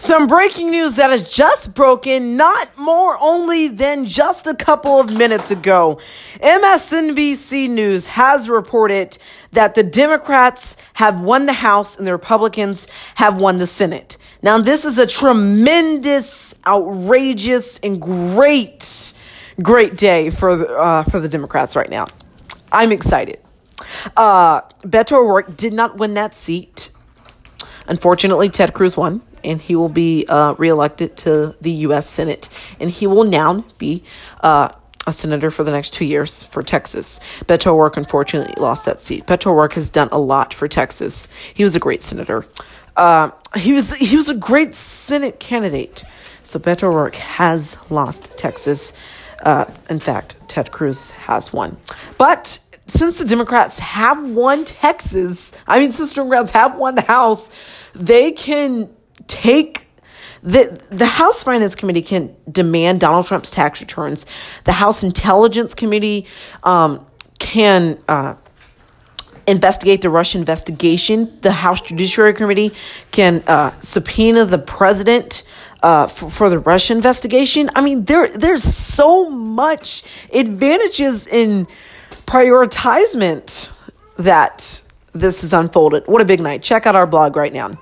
Some breaking news that has just broken not more only than just a couple of minutes ago. MSNBC News has reported that the Democrats have won the House and the Republicans have won the Senate. Now, this is a tremendous, outrageous, and great, great day for, uh, for the Democrats right now. I'm excited. Uh, Beto O'Rourke did not win that seat. Unfortunately, Ted Cruz won and he will be uh, reelected to the U.S. Senate, and he will now be uh, a senator for the next two years for Texas. Beto O'Rourke unfortunately lost that seat. Beto O'Rourke has done a lot for Texas. He was a great senator. Uh, he was he was a great Senate candidate. So Beto O'Rourke has lost Texas. Uh, in fact, Ted Cruz has won. But since the Democrats have won Texas, I mean, since Democrats have won the House, they can take the the House Finance Committee can demand Donald Trump's tax returns. The House Intelligence Committee um, can uh, investigate the Russia investigation. The House Judiciary Committee can uh, subpoena the president. Uh, for, for the Russia investigation, I mean, there there's so much advantages in prioritizement that this is unfolded. What a big night! Check out our blog right now.